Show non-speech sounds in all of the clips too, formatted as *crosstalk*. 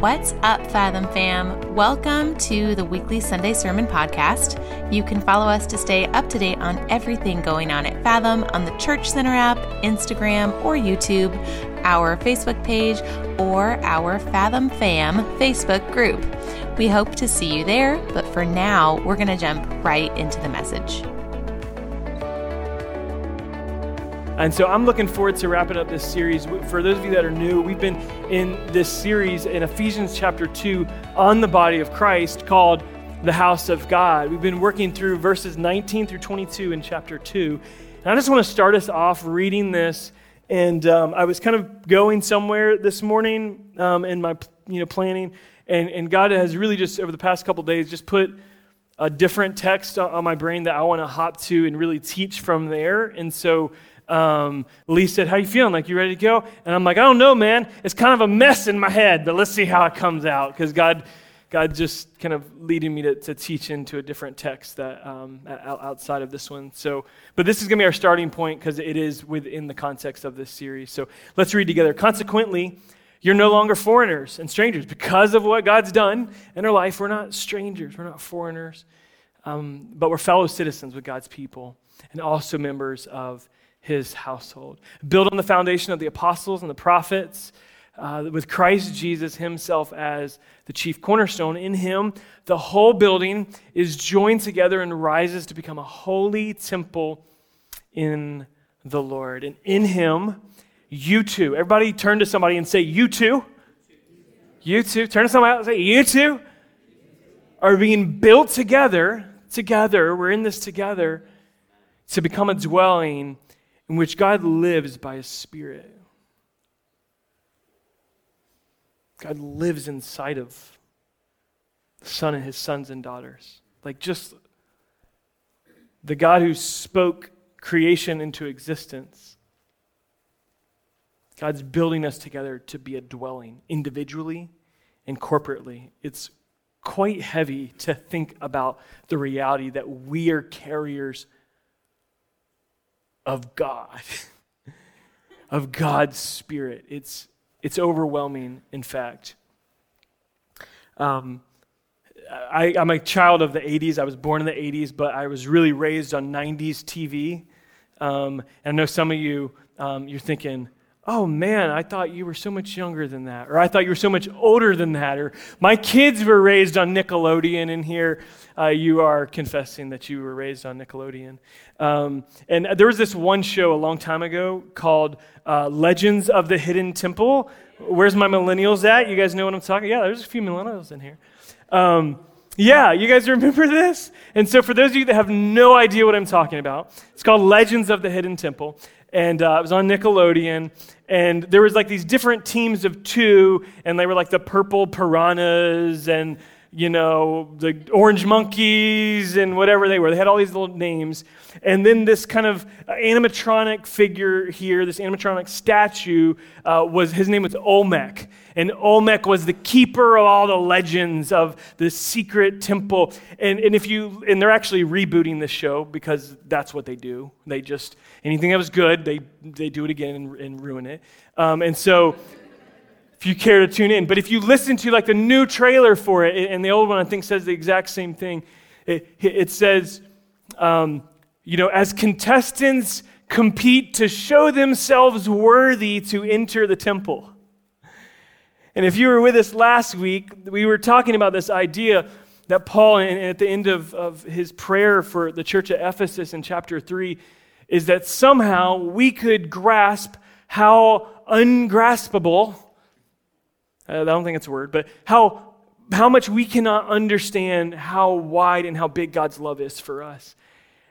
What's up, Fathom fam? Welcome to the weekly Sunday Sermon podcast. You can follow us to stay up to date on everything going on at Fathom on the Church Center app, Instagram, or YouTube, our Facebook page, or our Fathom Fam Facebook group. We hope to see you there, but for now, we're going to jump right into the message. And so I'm looking forward to wrapping up this series. For those of you that are new, we've been in this series in Ephesians chapter 2 on the body of Christ called the house of God. We've been working through verses 19 through 22 in chapter 2. And I just want to start us off reading this. And um, I was kind of going somewhere this morning um, in my you know, planning. And, and God has really just, over the past couple days, just put a different text on my brain that I want to hop to and really teach from there. And so um, Lee said, How you feeling? Like, you ready to go? And I'm like, I don't know, man. It's kind of a mess in my head, but let's see how it comes out. Because God, God just kind of leading me to, to teach into a different text that um, outside of this one. So, but this is going to be our starting point because it is within the context of this series. So let's read together. Consequently, you're no longer foreigners and strangers because of what God's done in our life. We're not strangers, we're not foreigners, um, but we're fellow citizens with God's people and also members of his household. Built on the foundation of the apostles and the prophets, uh, with Christ Jesus himself as the chief cornerstone. In him, the whole building is joined together and rises to become a holy temple in the Lord. And in him, you too. Everybody turn to somebody and say, You too. You too. Turn to somebody and say, You too are being built together. Together. We're in this together to become a dwelling in which God lives by His Spirit. God lives inside of the Son and His sons and daughters. Like just the God who spoke creation into existence. God's building us together to be a dwelling individually and corporately. It's quite heavy to think about the reality that we are carriers of God, *laughs* of God's Spirit. It's, it's overwhelming, in fact. Um, I, am a child of the 80s. I was born in the 80s, but I was really raised on 90s TV. Um, and I know some of you, um, you're thinking, oh man, I thought you were so much younger than that. Or I thought you were so much older than that. Or my kids were raised on Nickelodeon, in here uh, you are confessing that you were raised on Nickelodeon. Um, and there was this one show a long time ago called uh, Legends of the Hidden Temple. Where's my millennials at? You guys know what I'm talking? Yeah, there's a few millennials in here. Um, yeah, you guys remember this? And so, for those of you that have no idea what I'm talking about, it's called Legends of the Hidden Temple and uh, it was on Nickelodeon. And there was like these different teams of two, and they were like the purple piranhas and you know the orange monkeys and whatever they were. They had all these little names, and then this kind of animatronic figure here, this animatronic statue, uh, was his name was Olmec. And Olmec was the keeper of all the legends of the secret temple. And, and if you and they're actually rebooting this show because that's what they do. They just anything that was good, they they do it again and, and ruin it. Um, and so if you care to tune in. But if you listen to like the new trailer for it, and the old one I think says the exact same thing, it, it says, um, you know, as contestants compete to show themselves worthy to enter the temple. And if you were with us last week, we were talking about this idea that Paul, at the end of, of his prayer for the church at Ephesus in chapter 3, is that somehow we could grasp how ungraspable, Uh, I don't think it's a word, but how, how much we cannot understand how wide and how big God's love is for us.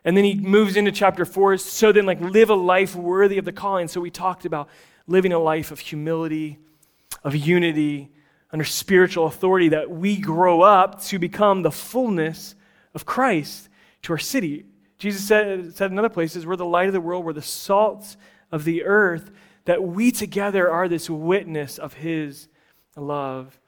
And then he moves into chapter 4, so then, like, live a life worthy of the calling. So we talked about living a life of humility of unity under spiritual authority that we grow up to become the fullness of Christ to our city. Jesus said, said in other places, we're the light of the world, we're the salt of the earth, that we together are this witness of his love.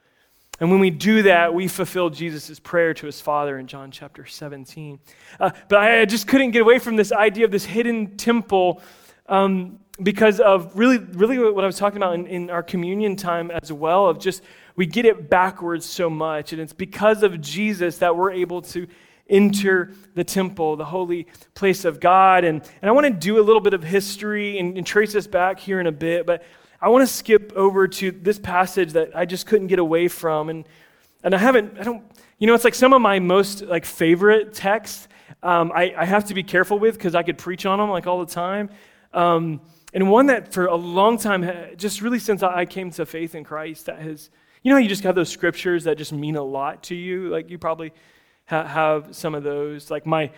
And when we do that, we fulfill Jesus' prayer to his Father in John chapter 17. Uh, but I just couldn't get away from this idea of this hidden temple um, because of really, really what I was talking about in, in our communion time as well, of just we get it backwards so much. And it's because of Jesus that we're able to enter the temple, the holy place of God. And, and I want to do a little bit of history and, and trace this back here in a bit, but I want to skip over to this passage that I just couldn't get away from. And, and I haven't, I don't, you know, it's like some of my most like favorite texts. Um, I, I have to be careful with because I could preach on them like all the time. Um, and one that for a long time, just really since I came to faith in Christ, that has, you know, you just have those scriptures that just mean a lot to you. Like you probably ha- have some of those. Like my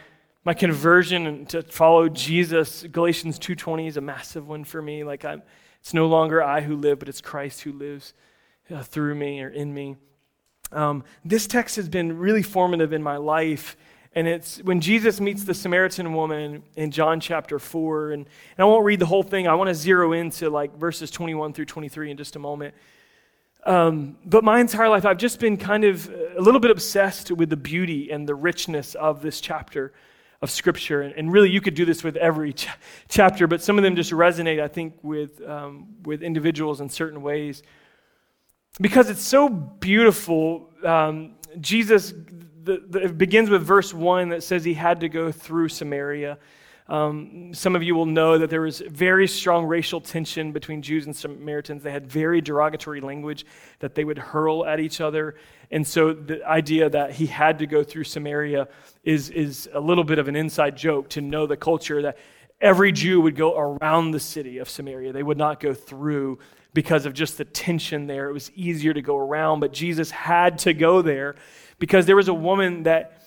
my conversion to follow Jesus, Galatians two twenty is a massive one for me. Like I'm, it's no longer I who live, but it's Christ who lives uh, through me or in me. Um, this text has been really formative in my life. And it's when Jesus meets the Samaritan woman in John chapter 4. And, and I won't read the whole thing. I want to zero into like verses 21 through 23 in just a moment. Um, but my entire life, I've just been kind of a little bit obsessed with the beauty and the richness of this chapter of Scripture. And, and really, you could do this with every ch- chapter, but some of them just resonate, I think, with, um, with individuals in certain ways. Because it's so beautiful, um, Jesus the, the, it begins with verse 1 that says he had to go through Samaria. Um, some of you will know that there was very strong racial tension between Jews and Samaritans. They had very derogatory language that they would hurl at each other. And so the idea that he had to go through Samaria is, is a little bit of an inside joke to know the culture that every Jew would go around the city of Samaria. They would not go through because of just the tension there. It was easier to go around, but Jesus had to go there because there was a woman that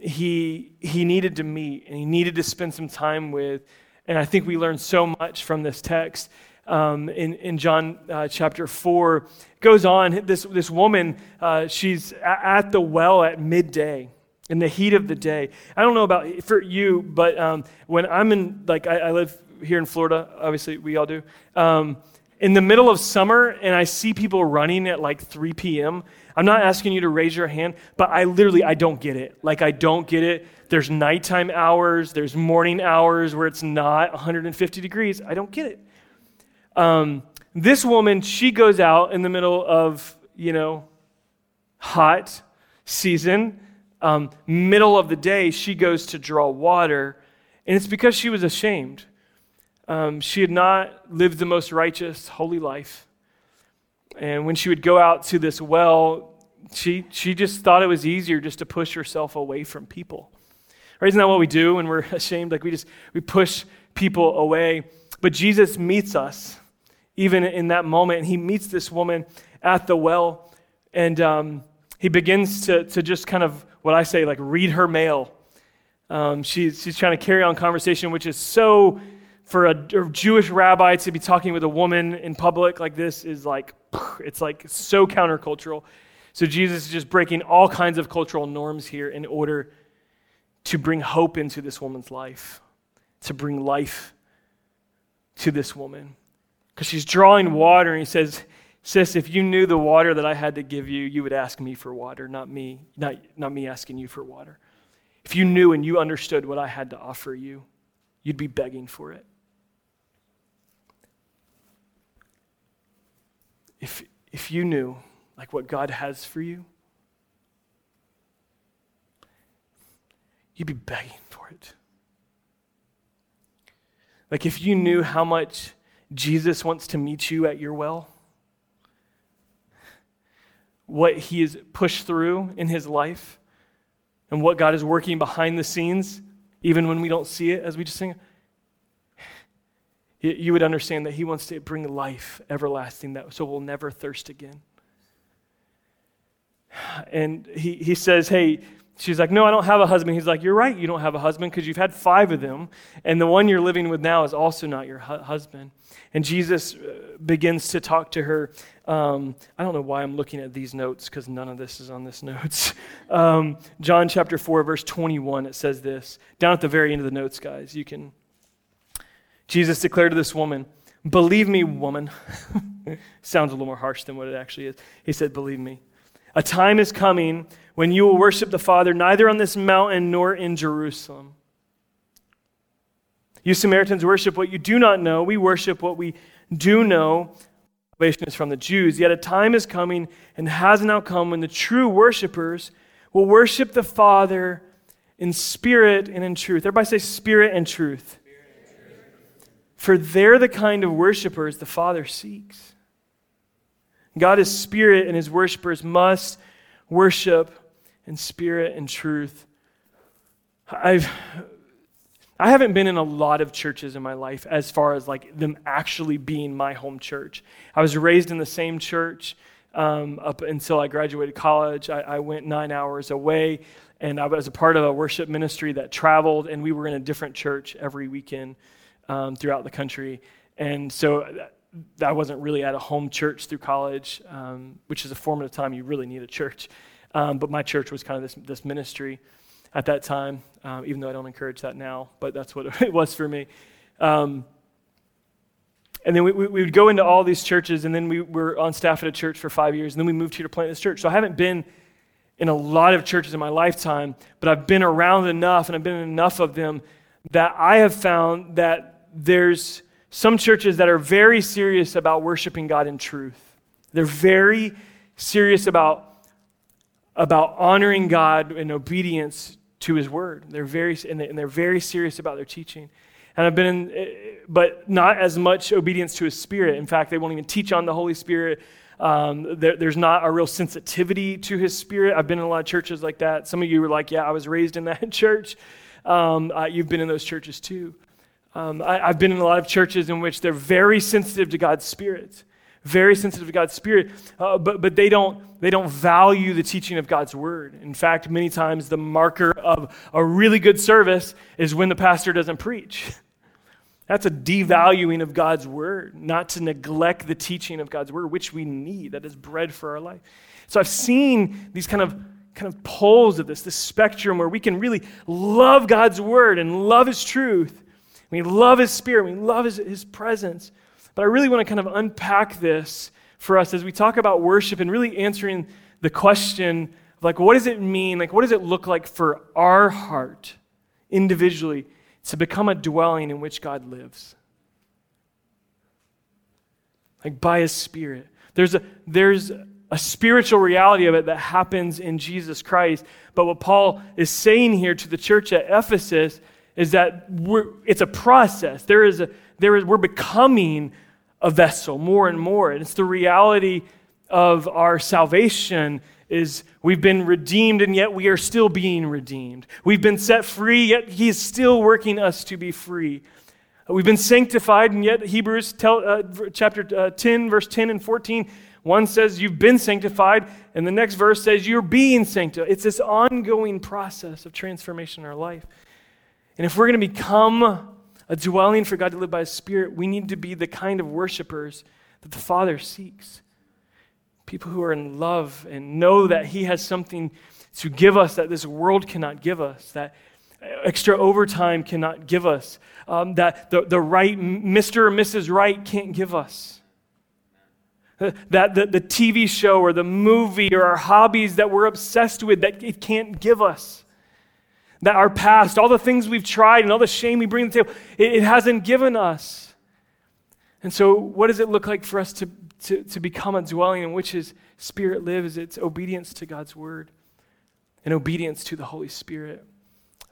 he, he needed to meet and he needed to spend some time with. And I think we learn so much from this text. Um, in, in John uh, chapter 4, goes on. This, this woman, uh, she's at the well at midday in the heat of the day. I don't know about for you, but um, when I'm in, like, I, I, live here in Florida, obviously, we all do. Um, in the middle of summer, and I see people running at like 3 p.m., I'm not asking you to raise your hand, but I literally, I don't get it. Like, I don't get it. There's nighttime hours, there's morning hours where it's not 150 degrees. I don't get it. Um, this woman, she goes out in the middle of, you know, hot season, um, middle of the day, she goes to draw water, and it's because she was ashamed. Um, she had not lived the most righteous, holy life. And when she would go out to this well, she, she just thought it was easier just to push herself away from people. Right? Isn't that what we do when we're *laughs* ashamed? Like we just we push people away. But Jesus meets us even in that moment. And he meets this woman at the well. And um, he begins to, to just kind of, what I say, like read her mail. Um, she's, she's trying to carry on conversation, which is so, for a, Jewish rabbi to be talking with a woman in public like this is like, *sighs* it's like so countercultural. So Jesus is just breaking all kinds of cultural norms here in order to bring hope into this woman's life, to bring life to this woman. Because she's drawing water, and he says, Sis, if you knew the water that I had to give you, you would ask me for water, not me, not, not me asking you for water. If you knew and you understood what I had to offer you, you'd be begging for it. If, if you knew like what God has for you, you'd be begging for it. Like if you knew how much Jesus wants to meet you at your well, what he has pushed through in his life, and what God is working behind the scenes, even when we don't see it, as we just sing, you would understand that he wants to bring life everlasting, that so we'll never thirst again. And he, he says, Hey, she's like, No, I don't have a husband. He's like, You're right, you don't have a husband because you've had five of them, and the one you're living with now is also not your hu- husband. And Jesus uh, begins to talk to her. Um, I don't know why I'm looking at these notes because none of this is on this *laughs* notes. Um, John chapter 4, verse 21, it says this. Down at the very end of the notes, guys, you can. Jesus declared to this woman, Believe me, woman. *laughs* Sounds a little more harsh than what it actually is. He said, Believe me. A time is coming when you will worship the Father neither on this mountain nor in Jerusalem. You Samaritans worship what you do not know. We worship what we do know. Salvation is from the Jews. Yet a time is coming and has now come when the true worshipers will worship the Father in spirit and in truth. Everybody say spirit and truth. For they're the kind of worshipers the Father seeks. God is spirit, and his worshipers must worship in spirit and truth. I've I haven't been in a lot of churches in my life as far as like them actually being my home church. I was raised in the same church um, up until I graduated college. I, I, went nine hours away, and I was a part of a worship ministry that traveled, and we were in a different church every weekend um, throughout the country. And so I wasn't really at a home church through college, um, which is a formative time you really need a church. Um, but my church was kind of this, this ministry at that time, um, even though I don't encourage that now, but that's what *laughs* it was for me. Um, and then we, we, we, would go into all these churches, and then we were on staff at a church for five years, and then we moved here to plant this church. So I haven't been in a lot of churches in my lifetime, but I've been around enough, and I've been in enough of them that I have found that there's some churches that are very serious about worshiping God in truth. They're very serious about about honoring God in obedience to His Word. They're very, and, they, are very serious about their teaching. And I've been in, eh, but not as much obedience to His Spirit. In fact, they won't even teach on the Holy Spirit. Um, there, there's not a real sensitivity to His Spirit. I've been in a lot of churches like that. Some of you were like, "Yeah, I was raised in that *laughs* church." Um, uh, you've been in those churches too. Um, I, I've been in a lot of churches in which they're very sensitive to God's Spirit very sensitive to God's Spirit, uh, but, but they, don't, they don't value the teaching of God's Word. In fact, many times the marker of a really good service is when the pastor doesn't preach. *laughs* That's a devaluing of God's Word, not to neglect the teaching of God's Word, which we need. That is bread for our life. So I've seen these kind of kind of poles of this, this spectrum where we can really love God's Word and love His truth. We love His Spirit. We love His, His presence. But I really want to kind of unpack this for us as we talk about worship and really answering the question like, what does it mean? Like, what does it look like for our heart individually to become a dwelling in which God lives? Like, by His Spirit. There's a, there's a spiritual reality of it that happens in Jesus Christ. But what Paul is saying here to the church at Ephesus is that it's a process. There is a, there is, we're becoming a vessel more and more. And it's the reality of our salvation is we've been redeemed and yet we are still being redeemed. We've been set free yet he is still working us to be free. We've been sanctified and yet Hebrews tell, uh, chapter uh, 10 verse 10 and 14 one says you've been sanctified and the next verse says you're being sanctified. It's this ongoing process of transformation in our life. And if we're going to become a dwelling for God to live by His Spirit, we need to be the kind of worshipers that the Father seeks. People who are in love and know that He has something to give us that this world cannot give us, that extra overtime cannot give us, um, that the, the right Mr. or Mrs. Right can't give us. That the, the TV show or the movie or our hobbies that we're obsessed with, that it can't give us that our past, all the things we've tried and all the shame we bring to the table, it, it hasn't given us. And so, what does it look like for us to, to, to become a dwelling in which His Spirit lives? It's obedience to God's Word and obedience to the Holy Spirit.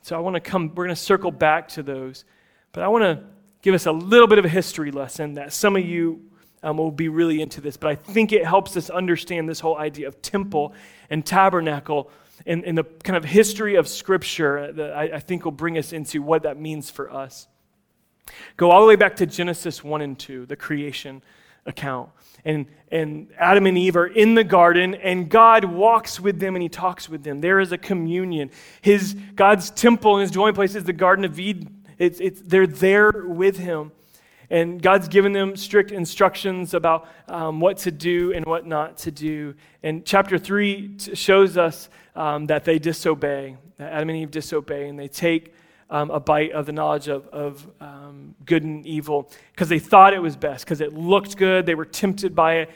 So, I want to come, we're going to circle back to those, but I want to give us a little bit of a history lesson that some of you um, will be really into this, but I think it helps us understand this whole idea of temple and tabernacle in, in the kind of history of Scripture uh, that I, I think will bring us into what that means for us. Go all the way back to Genesis 1 and 2, the creation account. And, and Adam and Eve are in the garden, and God walks with them and he talks with them. There is a communion. His, God's temple and his dwelling place is the Garden of Eden. It's, it's, they're there with him. And God's given them strict instructions about um, what to do and what not to do. And chapter 3 t- shows us um, that they disobey, that Adam and Eve disobey, and they take um, a bite of the knowledge of, of um, good and evil because they thought it was best, because it looked good. They were tempted by it.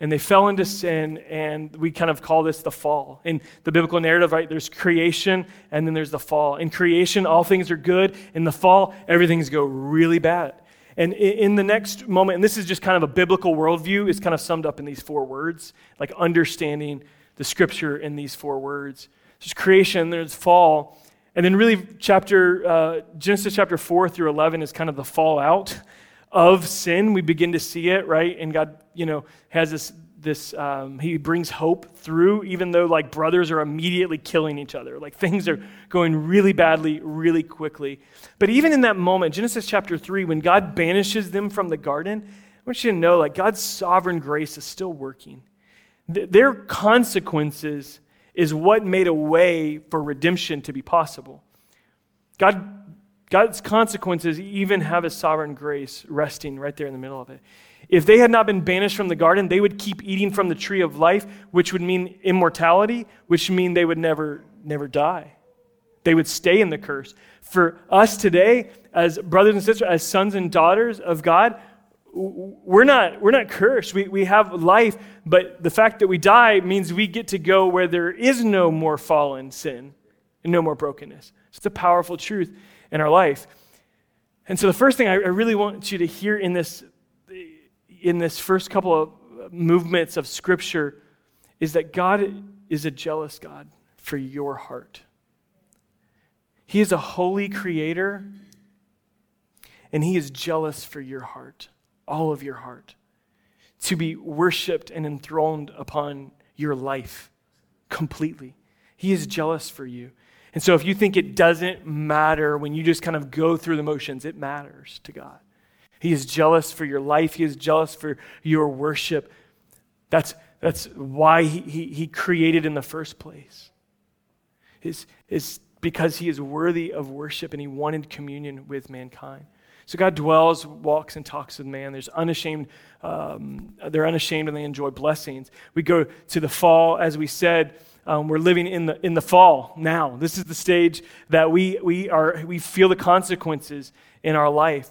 and they fell into sin, and we kind of call this the fall. In the biblical narrative, right, there's creation, and then there's the fall. In creation, all things are good. In the fall, everything's go really bad. And in the next moment, and this is just kind of a biblical worldview, is kind of summed up in these four words, like understanding the scripture in these four words. There's creation, there's fall, and then really chapter uh, Genesis chapter four through eleven is kind of the fallout of sin. We begin to see it, right? And God, you know, has this this um, he brings hope through even though like brothers are immediately killing each other. Like things are going really badly really quickly. But even in that moment genesis chapter 3 when god banishes them from the garden i want you to know like god's sovereign grace is still working. Th- their consequences is what made a way for redemption to be possible. God God's consequences even have a sovereign grace resting right there in the middle of it. If they had not been banished from the garden, they would keep eating from the tree of life, which would mean immortality, which mean they would never, never die. They would stay in the curse. For us today, as brothers and sisters, as sons and daughters of God, we're not, we're not cursed. We, we have life, but the fact that we die means we get to go where there is no more fallen sin and no more brokenness. It's a powerful truth in our life. And so the first thing I, really want you to hear in this, in this first couple of movements of Scripture is that God is a jealous God for your heart. He is a holy creator, and He is jealous for your heart, all of your heart, to be worshiped and enthroned upon your life completely. He is jealous for you. And so if you think it doesn't matter when you just kind of go through the motions, it matters to God. He is jealous for your life, He is jealous for your worship. That's, that's why he, he, he created in the first place. Is, is because He is worthy of worship and He wanted communion with mankind. So God dwells, walks, and talks with man. There's unashamed, um, they're unashamed and they enjoy blessings. We go to the fall, as we said, um, we're living in the, in the fall now. This is the stage that we, we, are, we feel the consequences in our life.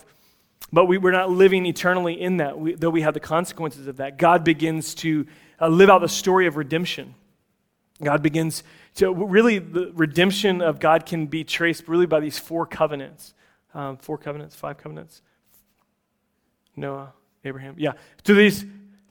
But we, we're not living eternally in that, we, though we have the consequences of that. God begins to uh, live out the story of redemption. God begins to really, the redemption of God can be traced really by these four covenants. Um, four covenants, five covenants. Noah, Abraham. Yeah. To these,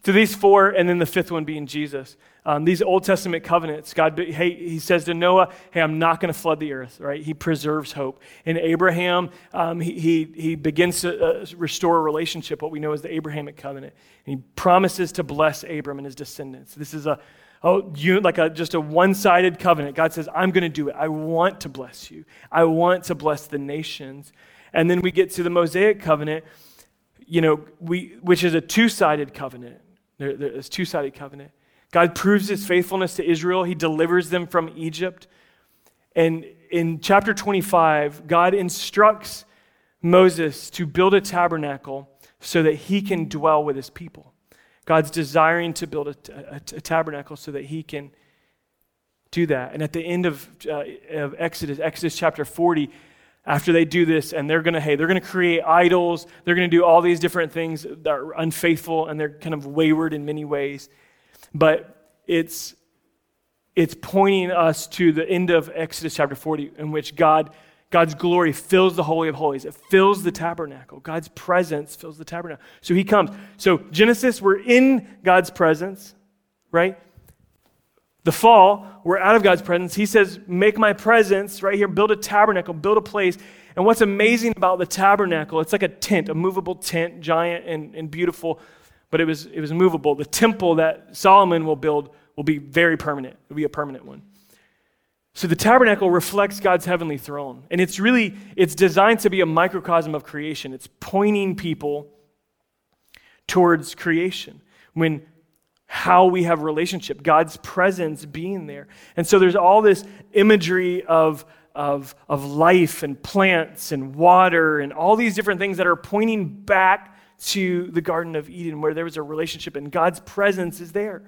to these four, and then the fifth one being Jesus. Um, these Old Testament covenants, God, hey, he says to Noah, hey, I'm not going to flood the earth, right? He preserves hope. In Abraham, um, he, he, he, begins to uh, restore a relationship, what we know as the Abrahamic covenant. And he promises to bless Abram and his descendants. This is a, oh, you, like a, just a one-sided covenant. God says, I'm going to do it. I want to bless you. I want to bless the nations. And then we get to the Mosaic covenant, you know, we, which is a two-sided covenant. There, there's two-sided covenant. God proves his faithfulness to Israel. He delivers them from Egypt. And in chapter 25, God instructs Moses to build a tabernacle so that he can dwell with his people. God's desiring to build a, a, a tabernacle so that he can do that. And at the end of, uh, of Exodus, Exodus chapter 40, after they do this and they're going to hey they're going to create idols they're going to do all these different things that are unfaithful and they're kind of wayward in many ways but it's, it's pointing us to the end of Exodus chapter 40, in which God, God's glory fills the Holy of Holies. It fills the tabernacle. God's presence fills the tabernacle. So he comes. So, Genesis, we're in God's presence, right? The fall, we're out of God's presence. He says, Make my presence right here, build a tabernacle, build a place. And what's amazing about the tabernacle, it's like a tent, a movable tent, giant and, and beautiful but it was, it was movable. The temple that Solomon will build will be very permanent, it'll be a permanent one. So the tabernacle reflects God's heavenly throne. And it's really, it's designed to be a microcosm of creation. It's pointing people towards creation. When how we have relationship, God's presence being there. And so there's all this imagery of, of, of life and plants and water and all these different things that are pointing back to the Garden of Eden where there was a relationship and God's presence is there.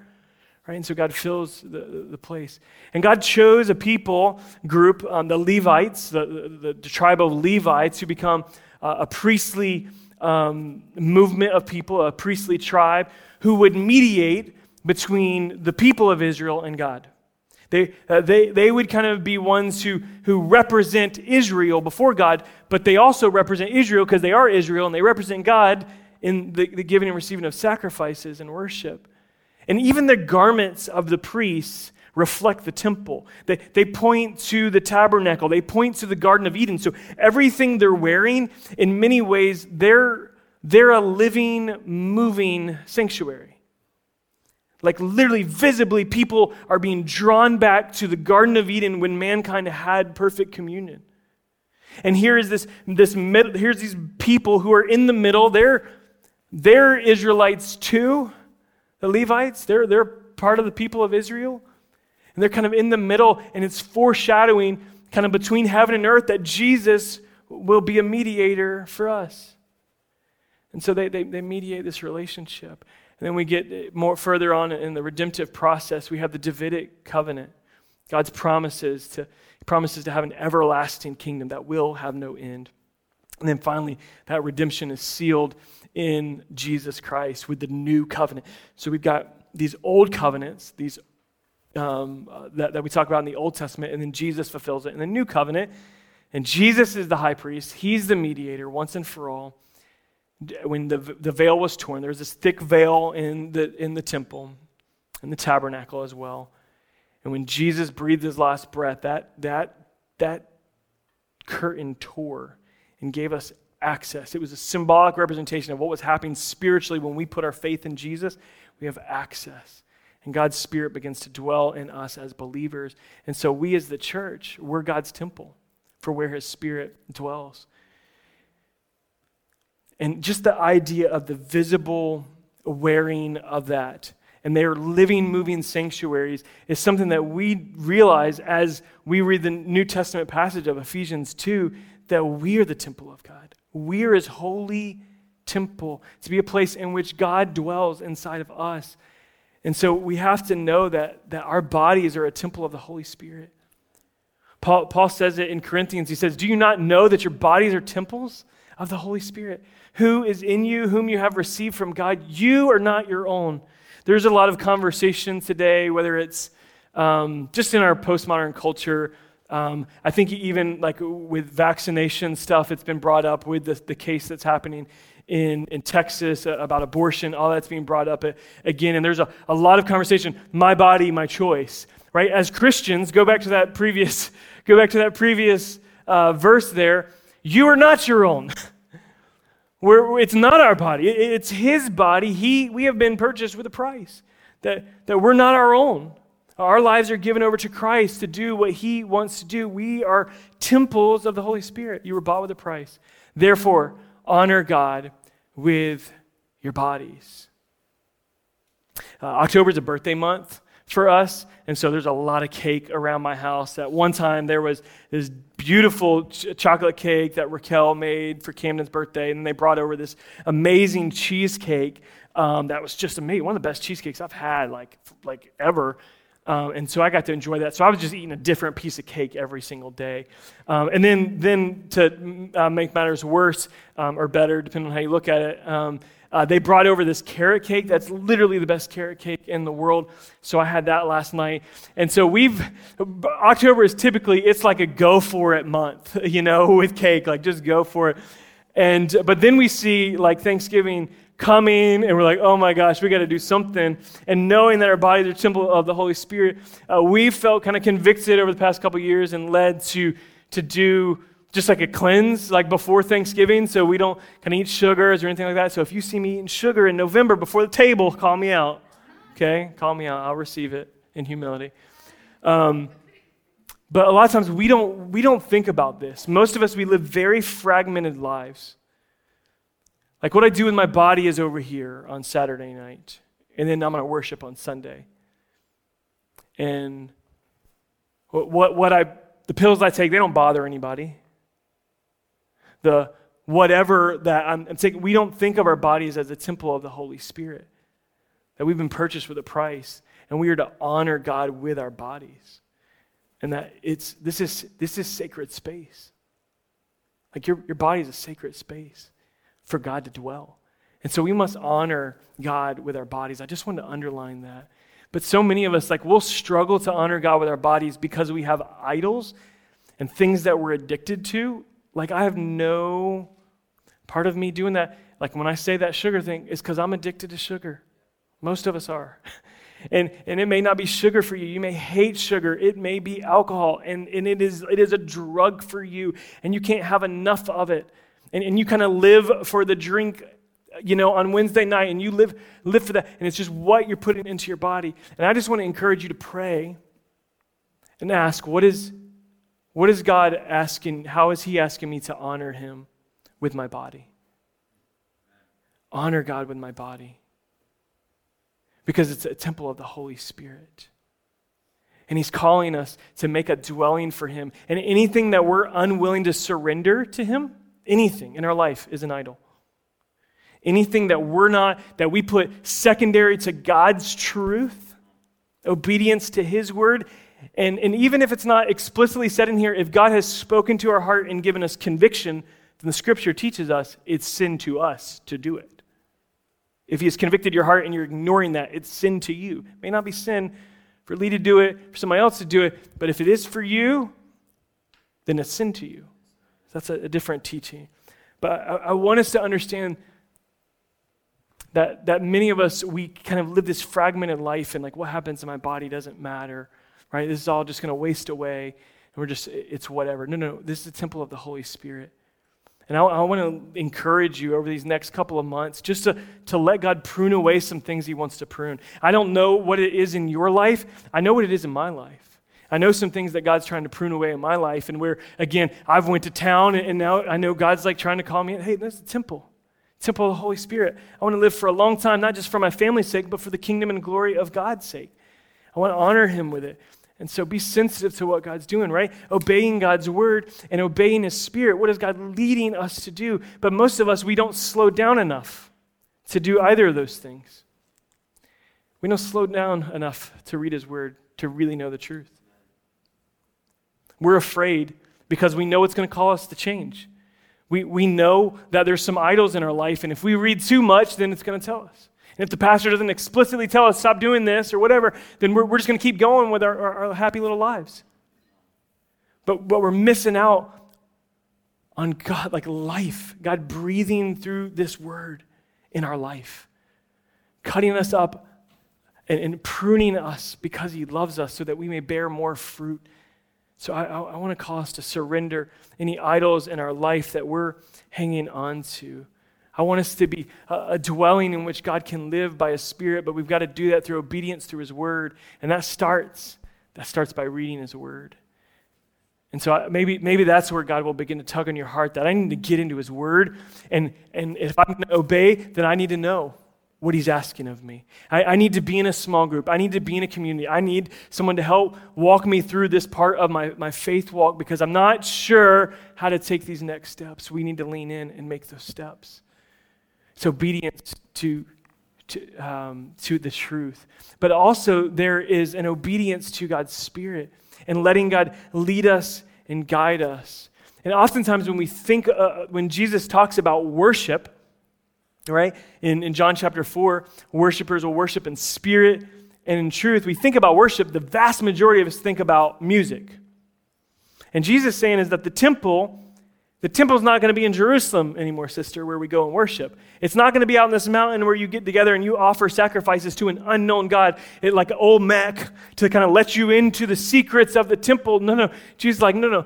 Right? And so God fills the, the place. And God chose a people group, um, the Levites, the, the, the, tribe of Levites, who become uh, a priestly um, movement of people, a priestly tribe, who would mediate between the people of Israel and God. They, uh, they, they would kind of be ones who, who represent Israel before God, but they also represent Israel because they are Israel and they represent God in the, the giving and receiving of sacrifices and worship. And even the garments of the priests reflect the temple. They, they point to the tabernacle, they point to the Garden of Eden. So everything they're wearing, in many ways, they're, they're a living, moving sanctuary. Like literally, visibly, people are being drawn back to the Garden of Eden when mankind had perfect communion. And here is this, this mid, here's these people who are in the middle. They're, they're Israelites too, the Levites. They're, they're part of the people of Israel. And they're kind of in the middle, and it's foreshadowing kind of between heaven and earth that Jesus will be a mediator for us. And so they, they, they mediate this relationship. And then we get more further on in the redemptive process, we have the Davidic covenant. God's promises to promises to have an everlasting kingdom that will have no end. And then finally, that redemption is sealed in Jesus Christ with the new covenant. So we've got these old covenants, these um, uh, that, that we talk about in the Old Testament, and then Jesus fulfills it in the new covenant. And Jesus is the high priest, he's the mediator once and for all when the, the veil was torn, there was this thick veil in the, in the temple, in the tabernacle as well. And when Jesus breathed his last breath, that, that, that curtain tore and gave us access. It was a symbolic representation of what was happening spiritually when we put our faith in Jesus. We have access. And God's Spirit begins to dwell in us as believers. And so we, as the church, we're God's temple for where His Spirit dwells. And just the idea of the visible wearing of that and they are living, moving sanctuaries is something that we realize as we read the New Testament passage of Ephesians 2 that we are the temple of God. We are his holy temple to be a place in which God dwells inside of us. And so we have to know that, that our bodies are a temple of the Holy Spirit. Paul, Paul says it in Corinthians. He says, Do you not know that your bodies are temples of the Holy Spirit? who is in you, whom you have received from God. You are not your own. There's a lot of conversation today, whether it's um, just in our postmodern culture. Um, I think even like with vaccination stuff, it's been brought up with the, the case that's happening in, in Texas uh, about abortion, all that's being brought up uh, again. And there's a, a lot of conversation my body, my choice, right? As Christians, go back to that previous, *laughs* go back to that previous uh, verse there. You are not your own. *laughs* We're, it's not our body, it's His body. He, we have been purchased with a price, that, that we're not our own. Our lives are given over to Christ to do what He wants to do. We are temples of the Holy Spirit. You were bought with a price. Therefore, honor God with your bodies. Uh, October is a birthday month for us. And so there's a lot of cake around my house. At one time, there was this beautiful ch- chocolate cake that Raquel made for Camden's birthday. And they brought over this amazing cheesecake um, that was just amazing. One of the best cheesecakes I've had, like, like ever. Um, and so I got to enjoy that. So I was just eating a different piece of cake every single day. Um, and then, then to uh, make matters worse um, or better, depending on how you look at it, um, uh, they brought over this carrot cake that's literally the best carrot cake in the world. So I had that last night. And so we've, October is typically, it's like a go for it month, *laughs* you know, with cake, like just go for it. And, but then we see like Thanksgiving coming and we're like, oh my gosh, we got to do something. And knowing that our bodies are temple of the Holy Spirit, uh, we felt kind of convicted over the past couple years and led to, to do just like a cleanse, like before Thanksgiving, so we don't kind of eat sugars or anything like that. So if you see me eating sugar in November before the table, call me out. Okay? Call me out. I'll receive it in humility. Um, but a lot of times we don't, we don't think about this. Most of us, we live very fragmented lives. Like what I do with my body is over here on Saturday night, and then I'm going to worship on Sunday. And what, what, what I, the pills I take, they don't bother anybody the whatever that I'm, I'm saying, we don't think of our bodies as a temple of the Holy Spirit, that we've been purchased with a price, and we are to honor God with our bodies. And that it's this is this is sacred space. Like your, your body is a sacred space for God to dwell. And so we must honor God with our bodies. I just want to underline that. But so many of us, like, we'll struggle to honor God with our bodies because we have idols and things that we're addicted to. Like, I have no part of me doing that. Like, when I say that sugar thing, it's because I'm addicted to sugar. Most of us are. *laughs* And, and it may not be sugar for you. You may hate sugar. It may be alcohol. And, and it, is, it is a drug for you. And you can't have enough of it. And, and you kind of live for the drink you know, on Wednesday night and you live, live for that. And it's just what you're putting into your body. And I just want to encourage you to pray and ask, what is, what is God asking? How is He asking me to honor Him with my body? Honor God with my body. Because it's a temple of the Holy Spirit. And He's calling us to make a dwelling for Him. And anything that we're unwilling to surrender to Him, anything in our life is an idol anything that we're not, that we put secondary to God's truth, obedience to His word. And, and even if it's not explicitly said in here, if God has spoken to our heart and given us conviction, then the scripture teaches us it's sin to us to do it. If He has convicted your heart and you're ignoring that, it's sin to you. It may not be sin for Lee to do it, for somebody else to do it, but if it is for you, then it's sin to you. That's a, a different teaching. But I, I want us to understand that, that many of us, we kind of live this fragmented life and like what happens in my body doesn't matter, right? This is all just going to waste away and we're just, it's whatever. No, no, this is the temple of the Holy Spirit. And I, I want to encourage you over these next couple of months just to, to let God prune away some things He wants to prune. I don't know what it is in your life, I know what it is in my life. I know some things that God's trying to prune away in my life, and where, again, I've went to town, and now I know God's like trying to call me, hey, there's a temple temple of the Holy Spirit. I want to live for a long time, not just for my family's sake, but for the kingdom and glory of God's sake. I want to honor Him with it. And so be sensitive to what God's doing, right? Obeying God's word and obeying His Spirit. What is God leading us to do? But most of us, we don't slow down enough to do either of those things. We don't slow down enough to read His word, to really know the truth. We're afraid because we know it's going to call us to change. We, we know that there's some idols in our life, and if we read too much, then it's going to tell us. And if the pastor doesn't explicitly tell us, stop doing this or whatever, then we're, we're just going to keep going with our, our, our happy little lives. But, but we're missing out on God, like life, God breathing through this word in our life, cutting us up and, and pruning us because He loves us so that we may bear more fruit so I, I, I want to call us to surrender any idols in our life that we're hanging on to. I want us to be a, dwelling in which God can live by His Spirit, but we've got to do that through obedience through His Word. And that starts, that starts by reading His Word. And so maybe, maybe that's where God will begin to tug on your heart that I need to get into His Word. And, and if I'm going to obey, then I need to know what he's asking of me. I, I, need to be in a small group. I need to be in a community. I need someone to help walk me through this part of my, my faith walk because I'm not sure how to take these next steps. We need to lean in and make those steps. It's obedience to, to, um, to the truth. But also, there is an obedience to God's Spirit and letting God lead us and guide us. And oftentimes, when we think, uh, when Jesus talks about worship, right? In, in John chapter 4, worshipers will worship in spirit and in truth. We think about worship, the vast majority of us think about music. And Jesus saying is that the temple, the temple's not going to be in Jerusalem anymore, sister, where we go and worship. It's not going to be out in this mountain where you get together and you offer sacrifices to an unknown God, it, like Olmec, to kind of let you into the secrets of the temple. No, no. Jesus like, no, no.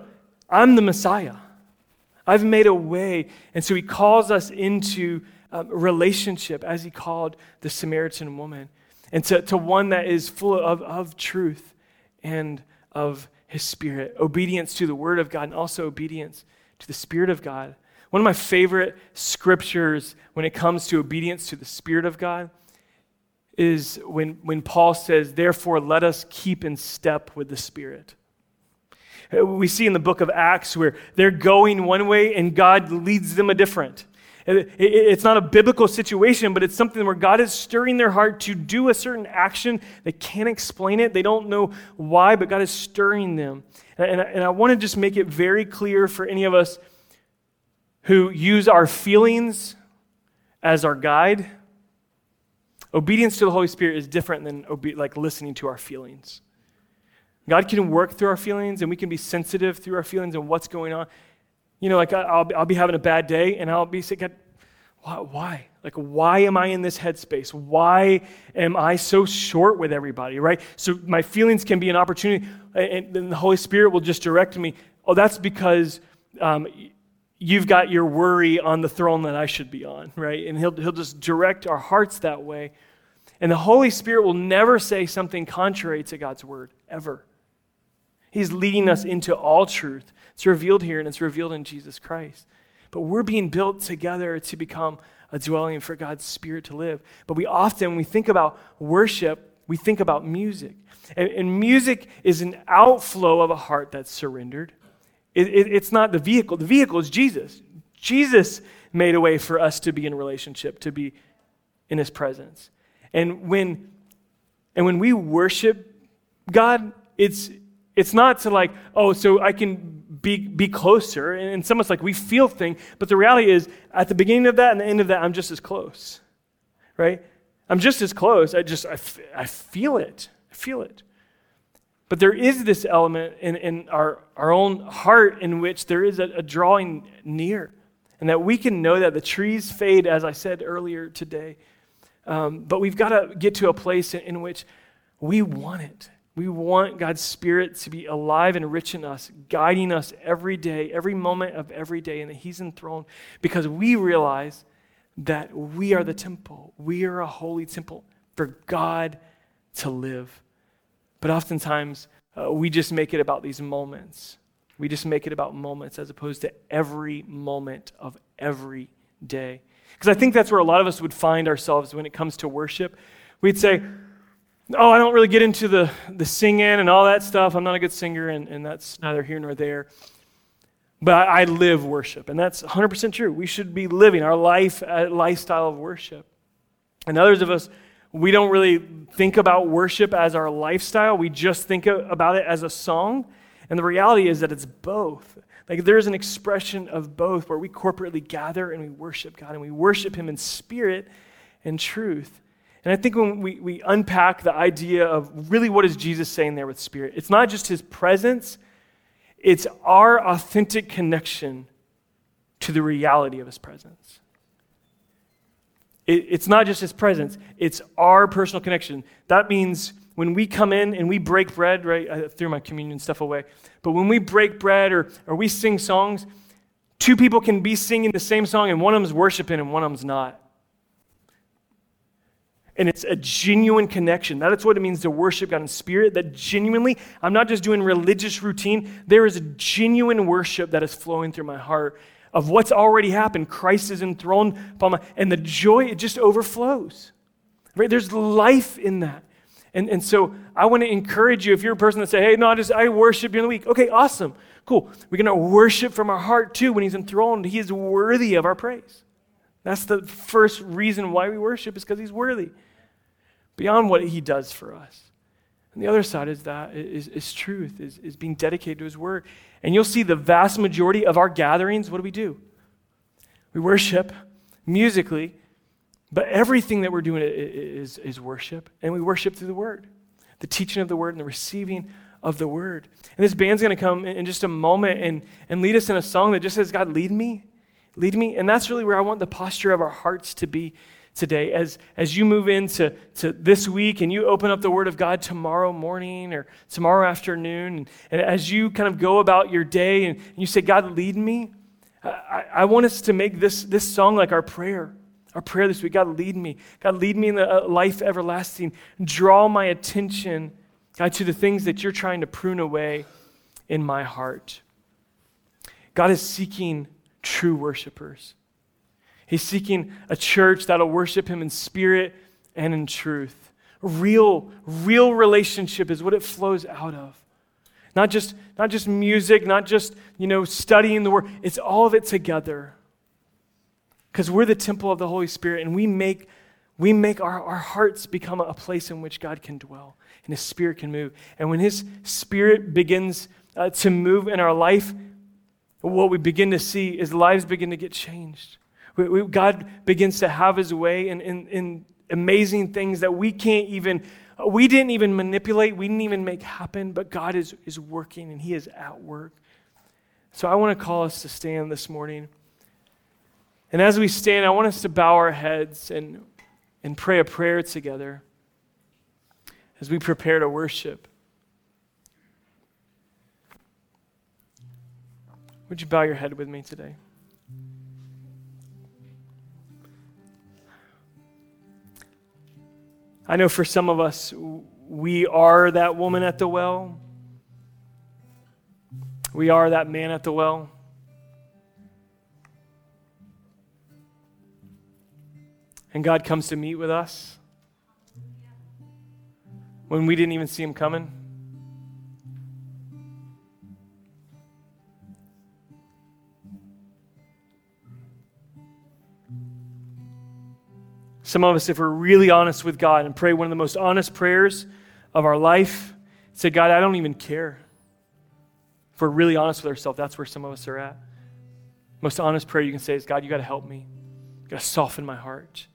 I'm the Messiah. I've made a way. And so he calls us into um, relationship as he called the Samaritan woman, and to, to one that is full of, of truth and of his spirit, obedience to the word of God, and also obedience to the spirit of God. One of my favorite scriptures when it comes to obedience to the spirit of God is when, when Paul says, Therefore, let us keep in step with the spirit. Uh, we see in the book of Acts where they're going one way and God leads them a different. It's not a biblical situation, but it's something where God is stirring their heart to do a certain action. They can't explain it, they don't know why, but God is stirring them. And I want to just make it very clear for any of us who use our feelings as our guide. Obedience to the Holy Spirit is different than like listening to our feelings. God can work through our feelings and we can be sensitive through our feelings and what's going on. You know, like I'll, I'll be having a bad day and I'll be saying, why, why? Like, why am I in this headspace? Why am I so short with everybody, right? So my feelings can be an opportunity, and then the Holy Spirit will just direct me. Oh, that's because um, you've got your worry on the throne that I should be on, right? And he'll, he'll just direct our hearts that way. And the Holy Spirit will never say something contrary to God's word, ever. He's leading us into all truth. It's revealed here and it's revealed in Jesus Christ. But we're being built together to become a dwelling for God's Spirit to live. But we often, when we think about worship, we think about music. And, and music is an outflow of a heart that's surrendered. It, it, it's not the vehicle, the vehicle is Jesus. Jesus made a way for us to be in relationship, to be in His presence. And when, and when we worship God, it's, it's not to like, oh, so I can be, be closer. And in some ways, like we feel thing, but the reality is at the beginning of that and the end of that, I'm just as close, right? I'm just as close. I just, I, f- I feel it. I feel it. But there is this element in, in our, our own heart in which there is a, a drawing near. And that we can know that the trees fade, as I said earlier today. Um, but we've got to get to a place in, in which we want it. We want God's Spirit to be alive and rich in us, guiding us every day, every moment of every day, and that He's enthroned because we realize that we are the temple. We are a holy temple for God to live. But oftentimes, uh, we just make it about these moments. We just make it about moments as opposed to every moment of every day. Because I think that's where a lot of us would find ourselves when it comes to worship. We'd say, oh, I don't really get into the, the singing and all that stuff. I'm not a good singer, and, and that's neither here nor there. But I, I live worship, and that's 100% true. We should be living our life, uh, lifestyle of worship. And others of us, we don't really think about worship as our lifestyle. We just think about it as a song. And the reality is that it's both. Like there's an expression of both where we corporately gather and we worship God and we worship Him in spirit and truth. And I think when we, we unpack the idea of really what is Jesus saying there with Spirit, it's not just his presence, it's our authentic connection to the reality of his presence. It, it's not just his presence, it's our personal connection. That means when we come in and we break bread, right? I threw my communion stuff away. But when we break bread or, or we sing songs, two people can be singing the same song and one of them's worshiping and one of them's not. And it's a genuine connection. That is what it means to worship God in spirit. That genuinely, I'm not just doing religious routine. There is a genuine worship that is flowing through my heart of what's already happened. Christ is enthroned upon my, and the joy, it just overflows. Right? There's life in that. And, and so I want to encourage you, if you're a person that say, hey, no, I just I worship during the week. Okay, awesome. Cool. We're going to worship from our heart too when he's enthroned. He is worthy of our praise. That's the first reason why we worship, is because he's worthy. Beyond what he does for us. And the other side is that is, is truth, is, is being dedicated to his word. And you'll see the vast majority of our gatherings, what do we do? We worship musically, but everything that we're doing is, is worship. And we worship through the word, the teaching of the word and the receiving of the word. And this band's going to come in just a moment and, and lead us in a song that just says, God, lead me lead me. And that's really where I want the posture of our hearts to be today. As, as you move into to this week and you open up the Word of God tomorrow morning or tomorrow afternoon, and, and as you kind of go about your day and, and you say, God, lead me, I, I, want us to make this, this song like our prayer. Our prayer this week, God, lead me. God, lead me in the uh, life everlasting. Draw my attention, God, to the things that you're trying to prune away in my heart. God is seeking true worshipers. He's seeking a church that'll worship him in spirit and in truth. Real, real relationship is what it flows out of. Not just, not just music, not just, you know, studying the word. It's all of it together. Because we're the temple of the Holy Spirit and we make, we make our, our hearts become a place in which God can dwell and His Spirit can move. And when His Spirit begins uh, to move in our life, what we begin to see is lives begin to get changed. We, we, God begins to have his way in, in, in amazing things that we can't even, we didn't even manipulate, we didn't even make happen, but God is, is working and He is at work. So I want to call us to stand this morning. And as we stand, I want us to bow our heads and, and pray a prayer together as we prepare to worship. Would you bow your head with me today? I know for some of us, we are that woman at the well. We are that man at the well. And God comes to meet with us when we didn't even see him coming. Some of us, if we're really honest with God and pray one of the most honest prayers of our life, say, God, I don't even care. If we're really honest with ourselves, that's where some of us are at. Most honest prayer you can say is, God, you got to help me. You got to soften my heart.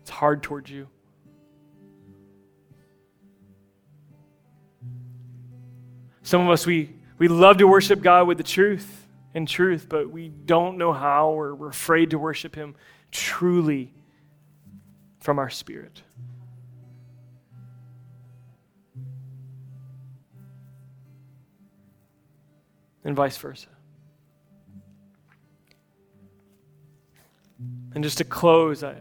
It's hard towards you. Some of us, we, we love to worship God with the truth and truth, but we don't know how, or we're afraid to worship Him truly from our spirit. And vice versa. And just to close, I,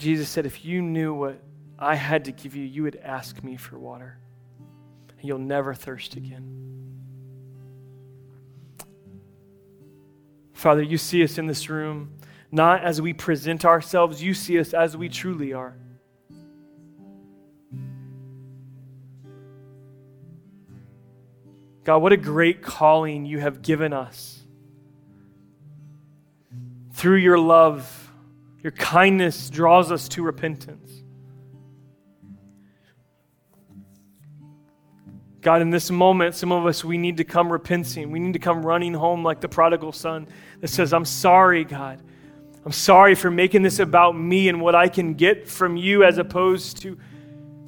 Jesus said, If you knew what I had to give you, you would ask me for water, and you'll never thirst again. Father, you see us in this room not as we present ourselves, you see us as we truly are. God, what a great calling you have given us. Through your love, your kindness draws us to repentance. God, in this moment, some of us, we need to come repenting. We need to come running home like the prodigal son that says, I'm sorry, God. I'm sorry for making this about me and what I can get from you as opposed to,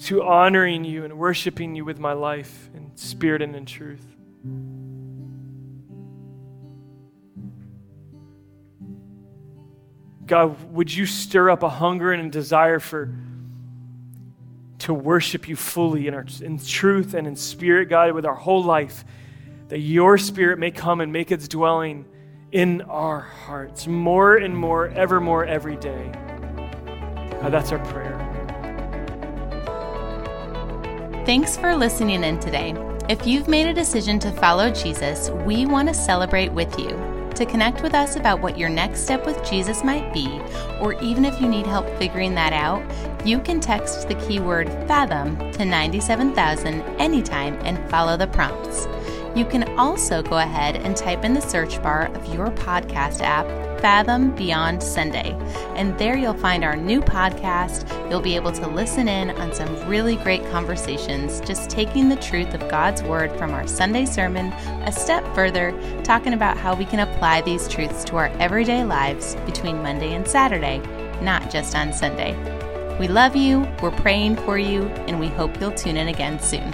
to honoring you and worshiping you with my life in spirit and in truth. God, would you stir up a hunger and a desire for to worship you fully in, our, in truth and in spirit, God, with our whole life, that your spirit may come and make its dwelling in our hearts more and more, evermore, every day. God, that's our prayer. Thanks for listening in today. If you've made a decision to follow Jesus, we want to celebrate with you. To connect with us about what your next step with Jesus might be, or even if you need help figuring that out, you can text the keyword Fathom to 97000 anytime and follow the prompts. You can also go ahead and type in the search bar of your podcast app Fathom Beyond Sunday. And there you'll find our new podcast. You'll be able to listen in on some really great conversations, just taking the truth of God's Word from our Sunday sermon a step further, talking about how we can apply these truths to our everyday lives between Monday and Saturday, not just on Sunday. We love you, we're praying for you, and we hope you'll tune in again soon.